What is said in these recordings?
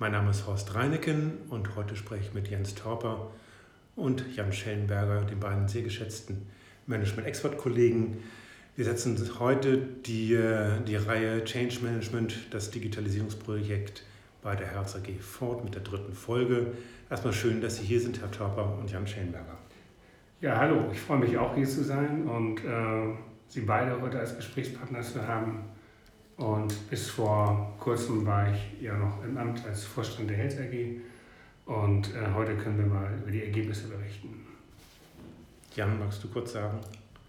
Mein Name ist Horst Reineken und heute spreche ich mit Jens Torper und Jan Schellenberger, den beiden sehr geschätzten Management-Expert-Kollegen. Wir setzen heute die, äh, die Reihe Change Management, das Digitalisierungsprojekt bei der Herz AG fort mit der dritten Folge. Erstmal schön, dass Sie hier sind, Herr Torper und Jan Schellenberger. Ja, hallo, ich freue mich auch hier zu sein und äh, Sie beide heute als Gesprächspartner zu haben. Und bis vor kurzem war ich ja noch im Amt als Vorstand der Health AG. Und äh, heute können wir mal über die Ergebnisse berichten. Jan, magst du kurz sagen?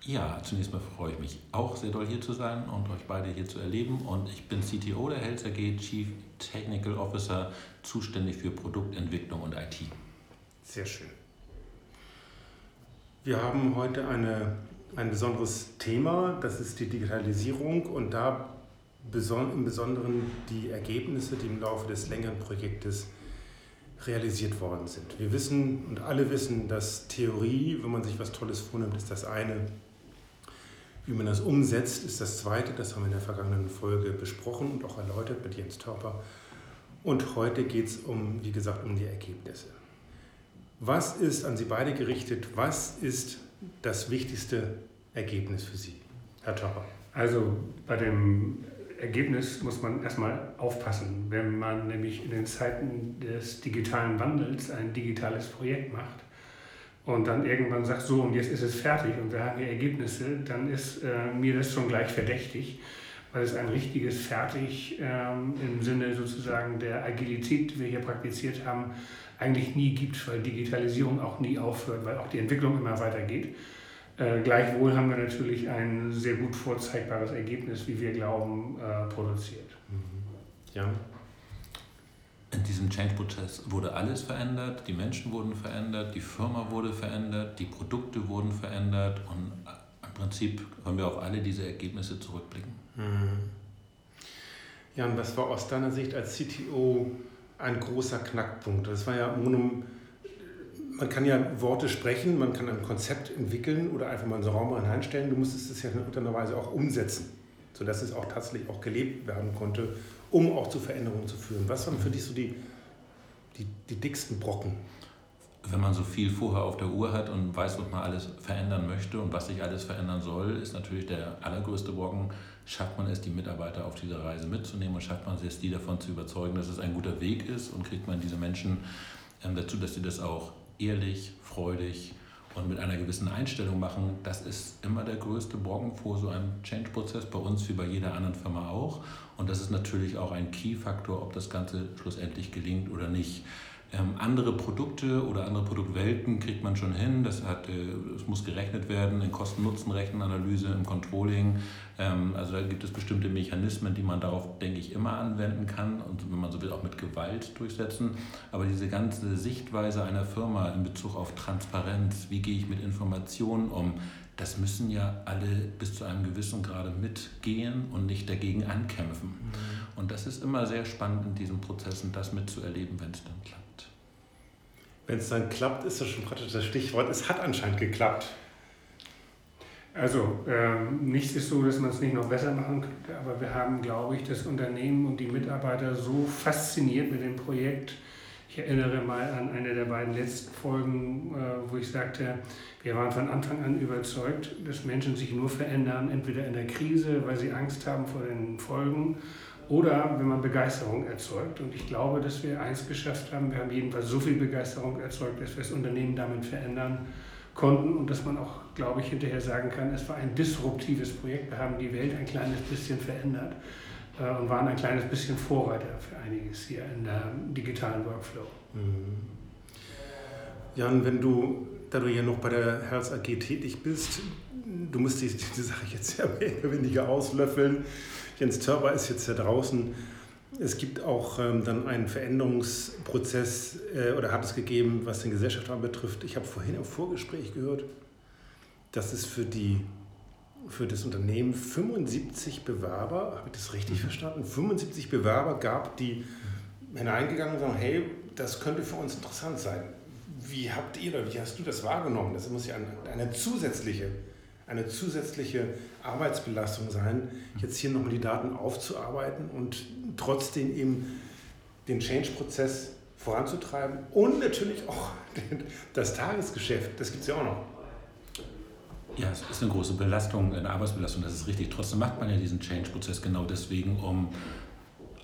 Ja, zunächst mal freue ich mich auch sehr doll hier zu sein und euch beide hier zu erleben. Und ich bin CTO der Health AG, Chief Technical Officer, zuständig für Produktentwicklung und IT. Sehr schön. Wir haben heute eine, ein besonderes Thema, das ist die Digitalisierung und da im Besonderen die Ergebnisse, die im Laufe des längeren Projektes realisiert worden sind. Wir wissen und alle wissen, dass Theorie, wenn man sich was Tolles vornimmt, ist das eine. Wie man das umsetzt, ist das zweite. Das haben wir in der vergangenen Folge besprochen und auch erläutert mit Jens Torper. Und heute geht es um, wie gesagt, um die Ergebnisse. Was ist an Sie beide gerichtet? Was ist das wichtigste Ergebnis für Sie, Herr Torper? Also bei dem Ergebnis muss man erstmal aufpassen. Wenn man nämlich in den Zeiten des digitalen Wandels ein digitales Projekt macht und dann irgendwann sagt, so und jetzt ist es fertig und wir haben hier Ergebnisse, dann ist äh, mir das schon gleich verdächtig, weil es ein richtiges Fertig ähm, im Sinne sozusagen der Agilität, die wir hier praktiziert haben, eigentlich nie gibt, weil Digitalisierung auch nie aufhört, weil auch die Entwicklung immer weitergeht. Äh, gleichwohl haben wir natürlich ein sehr gut vorzeigbares Ergebnis, wie wir glauben, äh, produziert. Mhm. Ja. In diesem Change-Prozess wurde alles verändert, die Menschen wurden verändert, die Firma wurde verändert, die Produkte wurden verändert und im Prinzip können wir auf alle diese Ergebnisse zurückblicken. Mhm. Jan, was war aus deiner Sicht als CTO ein großer Knackpunkt? Das war ja Monum man kann ja Worte sprechen, man kann ein Konzept entwickeln oder einfach mal in so einen Raum hineinstellen. Du musstest es ja in irgendeiner Weise auch umsetzen, sodass es auch tatsächlich auch gelebt werden konnte, um auch zu Veränderungen zu führen. Was waren für dich so die, die, die dicksten Brocken? Wenn man so viel vorher auf der Uhr hat und weiß, was man alles verändern möchte und was sich alles verändern soll, ist natürlich der allergrößte Brocken, schafft man es, die Mitarbeiter auf dieser Reise mitzunehmen und schafft man es, die davon zu überzeugen, dass es ein guter Weg ist und kriegt man diese Menschen ähm, dazu, dass sie das auch ehrlich, freudig und mit einer gewissen Einstellung machen, das ist immer der größte Brocken vor so einem Change-Prozess, bei uns wie bei jeder anderen Firma auch. Und das ist natürlich auch ein Key-Faktor, ob das Ganze schlussendlich gelingt oder nicht. Ähm, andere Produkte oder andere Produktwelten kriegt man schon hin. Das, hat, äh, das muss gerechnet werden in Kosten-Nutzen-Rechenanalyse, im Controlling. Ähm, also da gibt es bestimmte Mechanismen, die man darauf, denke ich, immer anwenden kann und wenn man so will, auch mit Gewalt durchsetzen. Aber diese ganze Sichtweise einer Firma in Bezug auf Transparenz, wie gehe ich mit Informationen um, das müssen ja alle bis zu einem gewissen Grade mitgehen und nicht dagegen ankämpfen. Mhm. Und das ist immer sehr spannend in diesen Prozessen, das mitzuerleben, wenn es dann klappt. Wenn es dann klappt, ist das schon praktisch das Stichwort. Es hat anscheinend geklappt. Also ähm, nichts ist so, dass man es nicht noch besser machen könnte, aber wir haben, glaube ich, das Unternehmen und die Mitarbeiter so fasziniert mit dem Projekt. Ich erinnere mal an eine der beiden letzten Folgen, äh, wo ich sagte, wir waren von Anfang an überzeugt, dass Menschen sich nur verändern, entweder in der Krise, weil sie Angst haben vor den Folgen oder wenn man Begeisterung erzeugt. Und ich glaube, dass wir eins geschafft haben. Wir haben jedenfalls so viel Begeisterung erzeugt, dass wir das Unternehmen damit verändern konnten und dass man auch, glaube ich, hinterher sagen kann, es war ein disruptives Projekt. Wir haben die Welt ein kleines bisschen verändert äh, und waren ein kleines bisschen Vorreiter für einiges hier in der digitalen Workflow. Mhm. Jan, wenn du, da du ja noch bei der Herz AG tätig bist, du musst diese, diese Sache jetzt ja mehr oder weniger auslöffeln. Jens Törber ist jetzt ja draußen. Es gibt auch ähm, dann einen Veränderungsprozess äh, oder hat es gegeben, was den Gesellschafter betrifft. Ich habe vorhin im Vorgespräch gehört, dass es für, die, für das Unternehmen 75 Bewerber, habe ich das richtig mhm. verstanden, 75 Bewerber gab, die hineingegangen sind und sagen, hey, das könnte für uns interessant sein. Wie habt ihr oder wie hast du das wahrgenommen? Das muss ja eine, eine zusätzliche eine zusätzliche Arbeitsbelastung sein, jetzt hier nochmal die Daten aufzuarbeiten und trotzdem eben den Change-Prozess voranzutreiben und natürlich auch das Tagesgeschäft, das gibt es ja auch noch. Ja, es ist eine große Belastung, eine Arbeitsbelastung, das ist richtig. Trotzdem macht man ja diesen Change-Prozess genau deswegen, um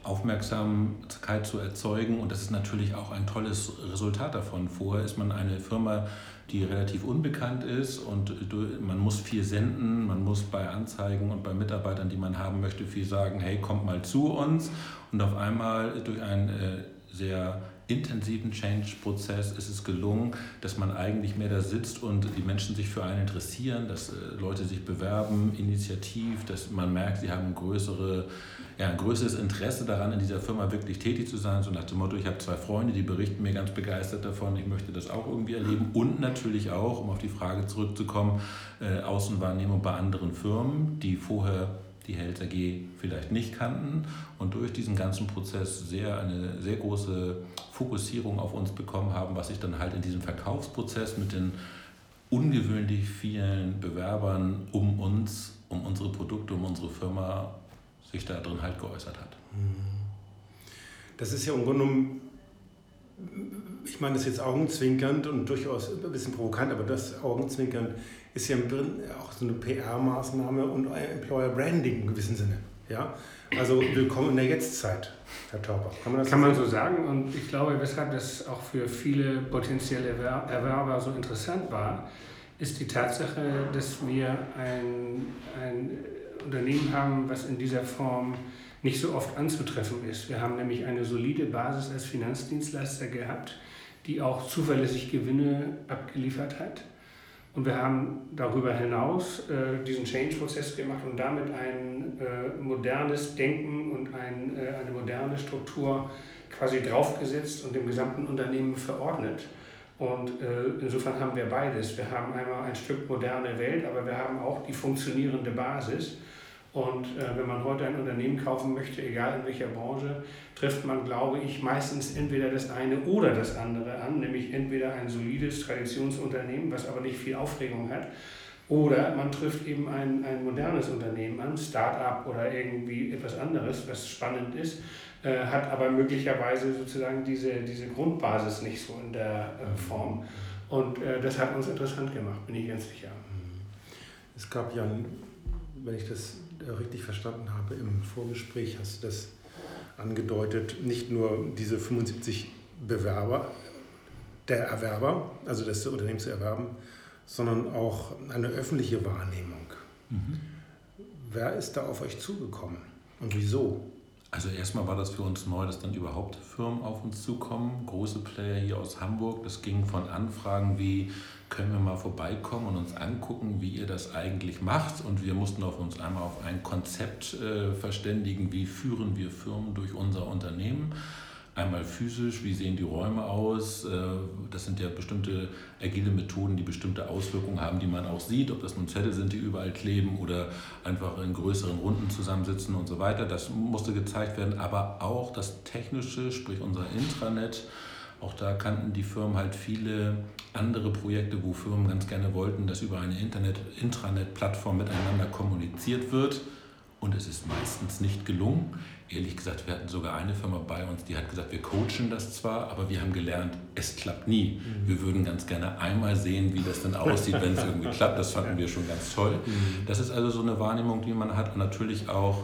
Aufmerksamkeit zu erzeugen. Und das ist natürlich auch ein tolles Resultat davon. Vorher ist man eine Firma, die relativ unbekannt ist und man muss viel senden, man muss bei Anzeigen und bei Mitarbeitern, die man haben möchte, viel sagen, hey, kommt mal zu uns. Und auf einmal durch ein äh, sehr intensiven Change-Prozess ist es gelungen, dass man eigentlich mehr da sitzt und die Menschen sich für einen interessieren, dass äh, Leute sich bewerben, initiativ, dass man merkt, sie haben größere, ja, ein größeres Interesse daran, in dieser Firma wirklich tätig zu sein. So nach dem Motto, ich habe zwei Freunde, die berichten mir ganz begeistert davon, ich möchte das auch irgendwie erleben. Und natürlich auch, um auf die Frage zurückzukommen, äh, Außenwahrnehmung bei anderen Firmen, die vorher die Health AG vielleicht nicht kannten und durch diesen ganzen Prozess sehr eine sehr große Fokussierung auf uns bekommen haben, was sich dann halt in diesem Verkaufsprozess mit den ungewöhnlich vielen Bewerbern um uns, um unsere Produkte, um unsere Firma sich da drin halt geäußert hat. Das ist ja im Grunde genommen, ich meine das jetzt augenzwinkernd und durchaus ein bisschen provokant, aber das augenzwinkernd ist ja auch so eine PR-Maßnahme und Employer Branding im gewissen Sinne. Ja? Also willkommen in der Jetztzeit, Herr Tauber. Kann man das Kann so man so sagen und ich glaube, weshalb das auch für viele potenzielle Erwerber so interessant war, ist die Tatsache, dass wir ein, ein Unternehmen haben, was in dieser Form nicht so oft anzutreffen ist. Wir haben nämlich eine solide Basis als Finanzdienstleister gehabt, die auch zuverlässig Gewinne abgeliefert hat und wir haben darüber hinaus äh, diesen Change-Prozess gemacht und damit ein äh, modernes Denken und ein, äh, eine moderne Struktur quasi draufgesetzt und dem gesamten Unternehmen verordnet. Und äh, insofern haben wir beides. Wir haben einmal ein Stück moderne Welt, aber wir haben auch die funktionierende Basis. Und äh, wenn man heute ein Unternehmen kaufen möchte, egal in welcher Branche, trifft man, glaube ich, meistens entweder das eine oder das andere an, nämlich entweder ein solides Traditionsunternehmen, was aber nicht viel Aufregung hat, oder man trifft eben ein, ein modernes Unternehmen an, Start-up oder irgendwie etwas anderes, was spannend ist, äh, hat aber möglicherweise sozusagen diese, diese Grundbasis nicht so in der äh, Form. Und äh, das hat uns interessant gemacht, bin ich ganz sicher. Es gab ja, wenn ich das richtig verstanden habe, im Vorgespräch hast du das angedeutet, nicht nur diese 75 Bewerber, der Erwerber, also des Unternehmens zu erwerben, sondern auch eine öffentliche Wahrnehmung. Mhm. Wer ist da auf euch zugekommen und wieso? Also erstmal war das für uns neu, dass dann überhaupt Firmen auf uns zukommen, große Player hier aus Hamburg. Das ging von Anfragen wie, können wir mal vorbeikommen und uns angucken, wie ihr das eigentlich macht. Und wir mussten auf uns einmal auf ein Konzept äh, verständigen, wie führen wir Firmen durch unser Unternehmen. Einmal physisch, wie sehen die Räume aus? Äh, das sind ja bestimmte agile Methoden, die bestimmte Auswirkungen haben, die man auch sieht, ob das nun Zettel sind, die überall kleben oder einfach in größeren Runden zusammensitzen und so weiter. Das musste gezeigt werden, aber auch das Technische, sprich unser Intranet. Auch da kannten die Firmen halt viele andere Projekte, wo Firmen ganz gerne wollten, dass über eine Internet, Intranet-Plattform miteinander kommuniziert wird. Und es ist meistens nicht gelungen ehrlich gesagt, wir hatten sogar eine Firma bei uns, die hat gesagt, wir coachen das zwar, aber wir haben gelernt, es klappt nie. Mhm. Wir würden ganz gerne einmal sehen, wie das dann aussieht, wenn es irgendwie klappt. Das fanden wir schon ganz toll. Mhm. Das ist also so eine Wahrnehmung, die man hat. Und natürlich auch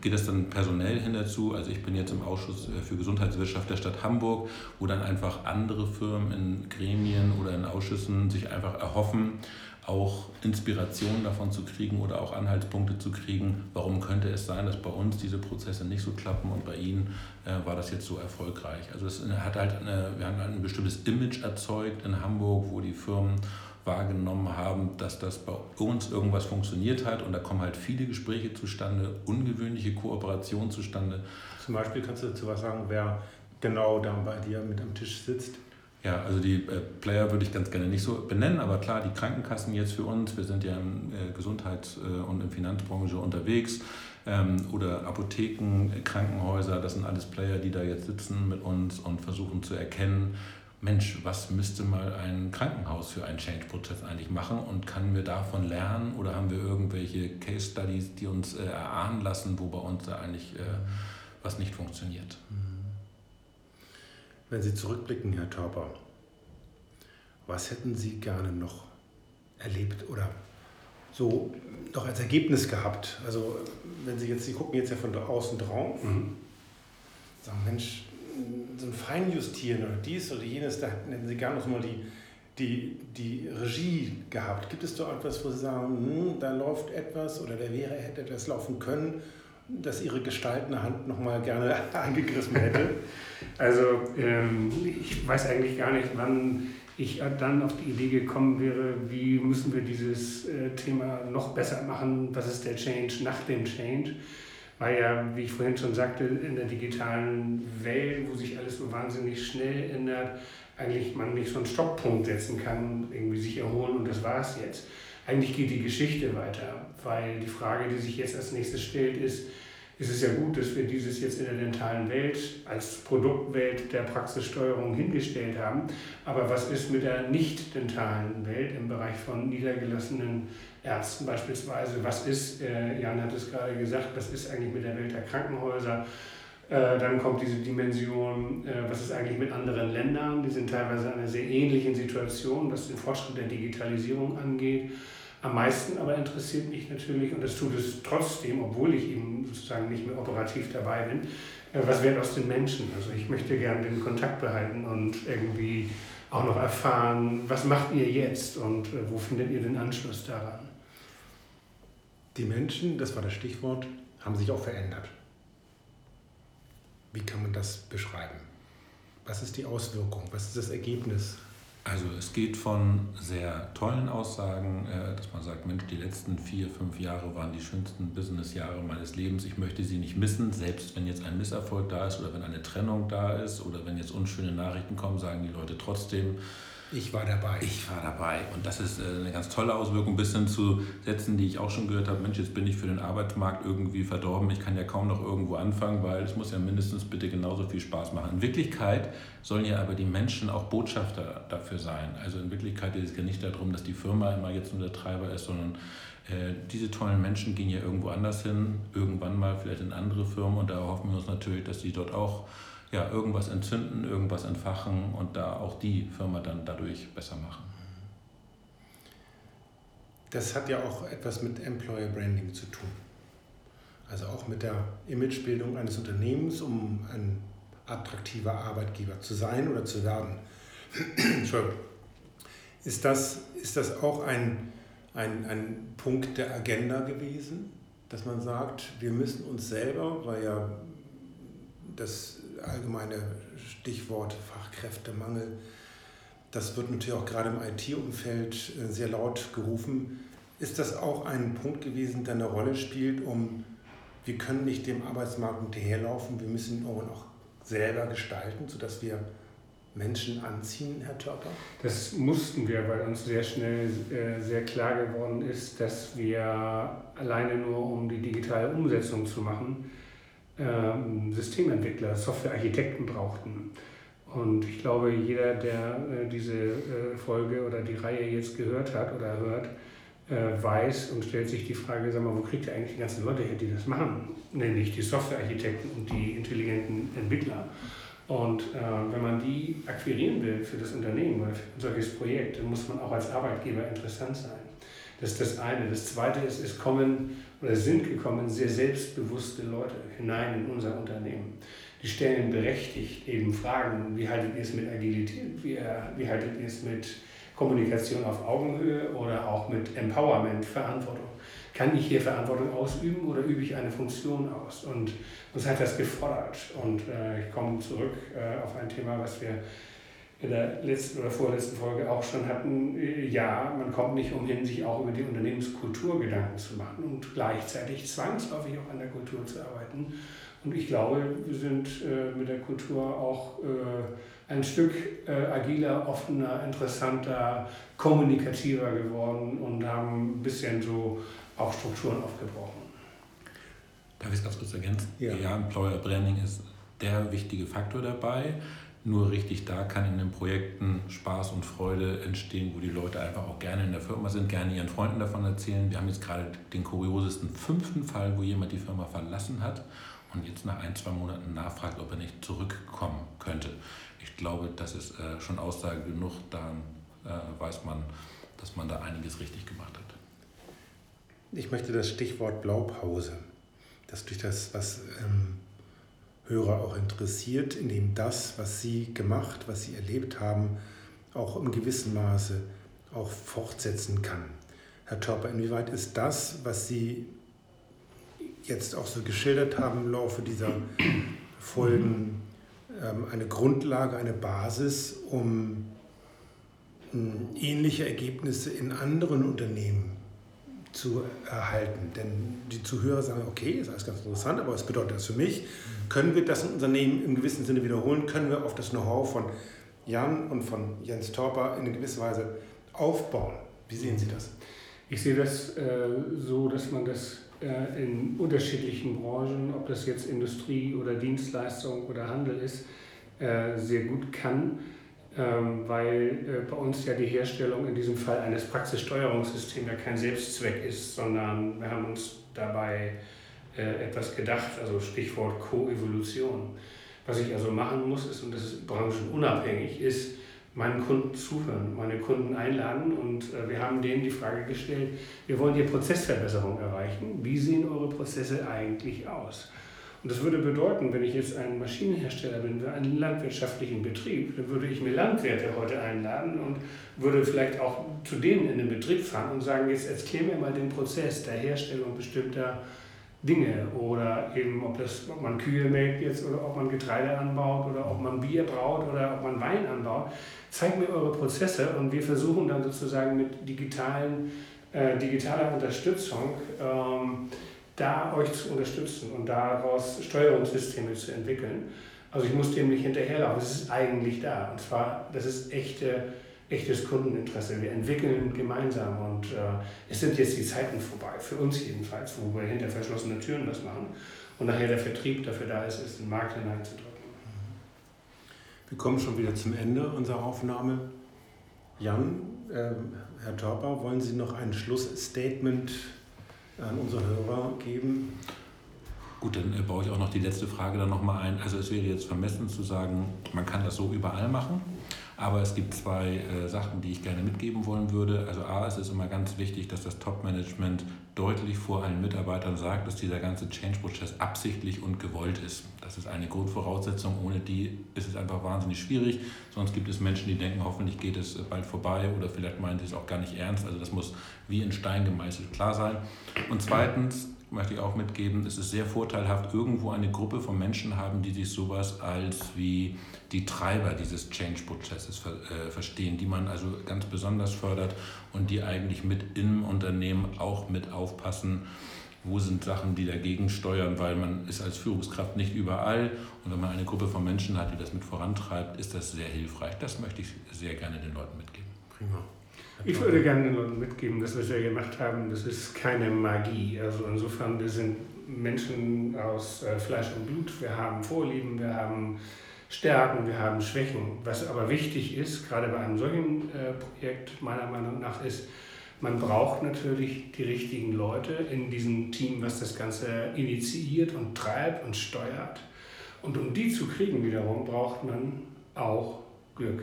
geht es dann personell hin dazu. Also ich bin jetzt im Ausschuss für Gesundheitswirtschaft der Stadt Hamburg, wo dann einfach andere Firmen in Gremien oder in Ausschüssen sich einfach erhoffen, auch Inspiration davon zu kriegen oder auch Anhaltspunkte zu kriegen, warum könnte es sein, dass bei uns diese Prozesse nicht so klappen und bei Ihnen äh, war das jetzt so erfolgreich. Also es hat halt eine, wir haben ein bestimmtes Image erzeugt in Hamburg, wo die Firmen wahrgenommen haben, dass das bei uns irgendwas funktioniert hat und da kommen halt viele Gespräche zustande, ungewöhnliche Kooperationen zustande. Zum Beispiel kannst du dazu was sagen, wer genau da bei dir mit am Tisch sitzt? Ja, also die äh, Player würde ich ganz gerne nicht so benennen, aber klar, die Krankenkassen jetzt für uns, wir sind ja in äh, Gesundheits- äh, und in Finanzbranche unterwegs, ähm, oder Apotheken, Krankenhäuser, das sind alles Player, die da jetzt sitzen mit uns und versuchen zu erkennen, Mensch, was müsste mal ein Krankenhaus für einen Change-Prozess eigentlich machen und können wir davon lernen oder haben wir irgendwelche Case-Studies, die uns erahnen lassen, wo bei uns da eigentlich was nicht funktioniert? Mhm. Wenn Sie zurückblicken, Herr Tauber, was hätten Sie gerne noch erlebt oder so noch als Ergebnis gehabt? Also wenn Sie jetzt, Sie gucken jetzt ja von außen drauf, mhm. sagen, Mensch, so ein Feinjustieren oder dies oder jenes, da hätten Sie gerne noch mal die, die, die Regie gehabt. Gibt es da etwas, wo Sie sagen, hm, da läuft etwas oder da wäre, hätte etwas laufen können, dass Ihre gestaltende Hand noch mal gerne angegriffen hätte? Also ähm, ich weiß eigentlich gar nicht, wann ich dann auf die Idee gekommen wäre, wie müssen wir dieses äh, Thema noch besser machen, was ist der Change nach dem Change, weil ja, wie ich vorhin schon sagte, in der digitalen Welt, wo sich alles so wahnsinnig schnell ändert, eigentlich man nicht so einen Stopppunkt setzen kann, irgendwie sich erholen und das war es jetzt. Eigentlich geht die Geschichte weiter, weil die Frage, die sich jetzt als nächstes stellt, ist, ist es ja gut, dass wir dieses jetzt in der dentalen Welt als Produktwelt der Praxissteuerung hingestellt haben. Aber was ist mit der nicht-dentalen Welt im Bereich von niedergelassenen Ärzten beispielsweise? Was ist, äh, Jan hat es gerade gesagt, was ist eigentlich mit der Welt der Krankenhäuser? Äh, dann kommt diese Dimension, äh, was ist eigentlich mit anderen Ländern? Die sind teilweise in einer sehr ähnlichen Situation, was den Fortschritt der Digitalisierung angeht. Am meisten aber interessiert mich natürlich, und das tut es trotzdem, obwohl ich eben sozusagen nicht mehr operativ dabei bin, äh, was wird aus den Menschen? Also ich möchte gerne den Kontakt behalten und irgendwie auch noch erfahren, was macht ihr jetzt und äh, wo findet ihr den Anschluss daran? Die Menschen, das war das Stichwort, haben sich auch verändert. Wie kann man das beschreiben? Was ist die Auswirkung? Was ist das Ergebnis also es geht von sehr tollen Aussagen, äh, dass man sagt, Mensch, die letzten vier, fünf Jahre waren die schönsten Business-Jahre meines Lebens. Ich möchte sie nicht missen, selbst wenn jetzt ein Misserfolg da ist oder wenn eine Trennung da ist oder wenn jetzt unschöne Nachrichten kommen, sagen die Leute trotzdem, ich war dabei. Ich war dabei. Und das ist äh, eine ganz tolle Auswirkung, bis hin zu Sätzen, die ich auch schon gehört habe. Mensch, jetzt bin ich für den Arbeitsmarkt irgendwie verdorben. Ich kann ja kaum noch irgendwo anfangen, weil es muss ja mindestens bitte genauso viel Spaß machen. In Wirklichkeit sollen ja aber die Menschen auch Botschafter dafür sein. Also in Wirklichkeit geht es ja nicht darum, dass die Firma immer jetzt nur der Treiber ist, sondern äh, diese tollen Menschen gehen ja irgendwo anders hin, irgendwann mal vielleicht in andere Firmen. Und da hoffen wir uns natürlich, dass sie dort auch ja, irgendwas entzünden, irgendwas entfachen und da auch die Firma dann dadurch besser machen. Das hat ja auch etwas mit Employer Branding zu tun. Also auch mit der Imagebildung eines Unternehmens, um ein attraktiver Arbeitgeber zu sein oder zu werden. Ist das, ist das auch ein, ein, ein Punkt der Agenda gewesen, dass man sagt, wir müssen uns selber, weil ja das allgemeine Stichwort Fachkräftemangel. Das wird natürlich auch gerade im IT-Umfeld äh, sehr laut gerufen. Ist das auch ein Punkt gewesen, der eine Rolle spielt, um wir können nicht dem Arbeitsmarkt hinterherlaufen, wir müssen ihn auch selber gestalten, sodass wir Menschen anziehen, Herr Törper? Das mussten wir, weil uns sehr schnell äh, sehr klar geworden ist, dass wir alleine nur um die digitale Umsetzung zu machen, Systementwickler, Softwarearchitekten brauchten. Und ich glaube, jeder, der äh, diese äh, Folge oder die Reihe jetzt gehört hat oder hört, äh, weiß und stellt sich die Frage, sag mal, wo kriegt ihr eigentlich die ganzen Leute her, die das machen? Nämlich die Softwarearchitekten und die intelligenten Entwickler. Und äh, wenn man die akquirieren will für das Unternehmen oder für ein solches Projekt, dann muss man auch als Arbeitgeber interessant sein. Das ist das eine. Das zweite ist, es kommen oder sind gekommen sehr selbstbewusste Leute hinein in unser Unternehmen. Die stellen berechtigt eben Fragen, wie haltet ihr es mit Agilität, wie, wie haltet ihr es mit Kommunikation auf Augenhöhe oder auch mit Empowerment, Verantwortung. Kann ich hier Verantwortung ausüben oder übe ich eine Funktion aus? Und uns hat das gefordert. Und äh, ich komme zurück äh, auf ein Thema, was wir in der letzten oder vorletzten Folge auch schon hatten, äh, ja, man kommt nicht umhin, sich auch über die Unternehmenskultur Gedanken zu machen und gleichzeitig zwangsläufig auch an der Kultur zu arbeiten. Und ich glaube, wir sind äh, mit der Kultur auch äh, ein Stück agiler, offener, interessanter, kommunikativer geworden und haben ein bisschen so auch Strukturen aufgebrochen. Darf ich es ganz kurz ergänzen? Ja. ja, Employer Branding ist der wichtige Faktor dabei. Nur richtig da kann in den Projekten Spaß und Freude entstehen, wo die Leute einfach auch gerne in der Firma sind, gerne ihren Freunden davon erzählen. Wir haben jetzt gerade den kuriosesten fünften Fall, wo jemand die Firma verlassen hat und jetzt nach ein, zwei Monaten nachfragt, ob er nicht zurückkommen könnte. Ich glaube, das ist äh, schon Aussage genug, dann äh, weiß man, dass man da einiges richtig gemacht hat. Ich möchte das Stichwort Blaupause, das durch das, was ähm, Hörer auch interessiert, indem das, was Sie gemacht, was Sie erlebt haben, auch im gewissen Maße auch fortsetzen kann. Herr Törper, inwieweit ist das, was Sie jetzt auch so geschildert haben im Laufe dieser Folgen, ähm, eine Grundlage, eine Basis, um ähm, ähnliche Ergebnisse in anderen Unternehmen zu erhalten. Denn die Zuhörer sagen, okay, ist alles ganz interessant, aber was bedeutet das für mich? Können wir das Unternehmen im gewissen Sinne wiederholen? Können wir auf das Know-how von Jan und von Jens Torper in gewisser Weise aufbauen? Wie sehen Sie das? Ich sehe das äh, so, dass man das äh, in unterschiedlichen Branchen, ob das jetzt Industrie oder Dienstleistung oder Handel ist, äh, sehr gut kann, weil äh, bei uns ja die Herstellung in diesem Fall eines Praxissteuerungssystems ja kein Selbstzweck ist, sondern wir haben uns dabei etwas gedacht, also Stichwort Koevolution. Was ich also machen muss, ist, und das ist branchenunabhängig, ist, meinen Kunden zuhören, meine Kunden einladen und äh, wir haben denen die Frage gestellt, wir wollen hier Prozessverbesserung erreichen. Wie sehen eure Prozesse eigentlich aus? Und das würde bedeuten, wenn ich jetzt ein Maschinenhersteller bin einen landwirtschaftlichen Betrieb, dann würde ich mir Landwirte heute einladen und würde vielleicht auch zu denen in den Betrieb fahren und sagen, jetzt erklär mir mal den Prozess der Herstellung bestimmter Dinge oder eben ob, das, ob man Kühe melkt jetzt oder ob man Getreide anbaut oder ob man Bier braut oder ob man Wein anbaut. Zeigt mir eure Prozesse und wir versuchen dann sozusagen mit digitalen, äh, digitaler Unterstützung ähm, da euch zu unterstützen und daraus Steuerungssysteme zu entwickeln. Also ich muss dem nicht hinterherlaufen, es ist eigentlich da und zwar, das ist echte echtes Kundeninteresse. Wir entwickeln gemeinsam und äh, es sind jetzt die Zeiten vorbei, für uns jedenfalls, wo wir hinter verschlossenen Türen das machen und nachher der Vertrieb dafür da ist, ist den Markt hineinzudrücken. Wir kommen schon wieder zum Ende unserer Aufnahme. Jan, äh, Herr Torper, wollen Sie noch ein Schlussstatement an unsere Hörer geben? Gut, dann äh, baue ich auch noch die letzte Frage dann nochmal ein. Also es wäre jetzt vermessen zu sagen, man kann das so überall machen. Aber es gibt zwei äh, Sachen, die ich gerne mitgeben wollen würde. Also A, es ist immer ganz wichtig, dass das Top-Management deutlich vor allen Mitarbeitern sagt, dass dieser ganze Change-Prozess absichtlich und gewollt ist. Das ist eine Grundvoraussetzung. Ohne die ist es einfach wahnsinnig schwierig. Sonst gibt es Menschen, die denken, hoffentlich geht es bald vorbei oder vielleicht meinen sie es auch gar nicht ernst. Also das muss wie in Stein gemeißelt klar sein. Und zweitens, möchte ich auch mitgeben, es ist sehr vorteilhaft, irgendwo eine Gruppe von Menschen haben, die sich sowas als wie die Treiber dieses Change-Prozesses äh, verstehen, die man also ganz besonders fördert und die eigentlich mit im Unternehmen auch mit aufpassen, wo sind Sachen, die dagegen steuern, weil man ist als Führungskraft nicht überall und wenn man eine Gruppe von Menschen hat, die das mit vorantreibt, ist das sehr hilfreich. Das möchte ich sehr gerne den Leuten mitgeben. Prima. Ich würde gerne den Leuten mitgeben, dass wir gemacht haben, das ist keine Magie. Also insofern, wir sind Menschen aus äh, Fleisch und Blut. Wir haben Vorlieben, wir haben Stärken, wir haben Schwächen. Was aber wichtig ist, gerade bei einem solchen äh, Projekt meiner Meinung nach, ist, man braucht natürlich die richtigen Leute in diesem Team, was das Ganze initiiert und treibt und steuert. Und um die zu kriegen wiederum, braucht man auch Glück.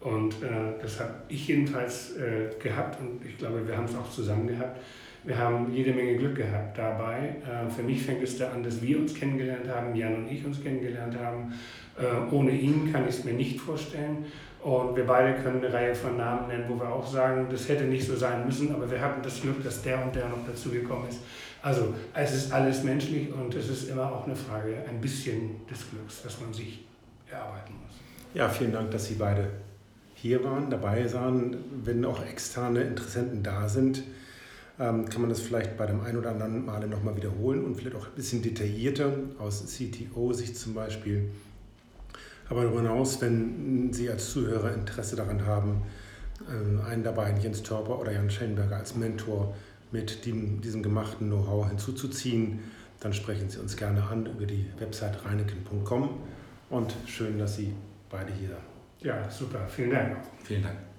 Und äh, das habe ich jedenfalls äh, gehabt und ich glaube, wir haben es auch zusammen gehabt. Wir haben jede Menge Glück gehabt dabei. Äh, für mich fängt es da an, dass wir uns kennengelernt haben, Jan und ich uns kennengelernt haben. Äh, ohne ihn kann ich es mir nicht vorstellen. Und wir beide können eine Reihe von Namen nennen, wo wir auch sagen, das hätte nicht so sein müssen, aber wir hatten das Glück, dass der und der noch dazugekommen ist. Also es ist alles menschlich und es ist immer auch eine Frage ein bisschen des Glücks, das man sich erarbeiten muss. Ja, vielen Dank, dass Sie beide hier waren, dabei sahen, wenn auch externe Interessenten da sind, ähm, kann man das vielleicht bei dem einen oder anderen Male nochmal wiederholen und vielleicht auch ein bisschen detaillierter aus CTO-Sicht zum Beispiel. Aber darüber hinaus, wenn Sie als Zuhörer Interesse daran haben, ähm, einen der beiden, Jens Törper oder Jan Schellenberger, als Mentor mit dem, diesem gemachten Know-how hinzuzuziehen, dann sprechen Sie uns gerne an über die Website reineken.com und schön, dass Sie beide hier sind. Ja, super. Vielen Dank. Vielen Dank.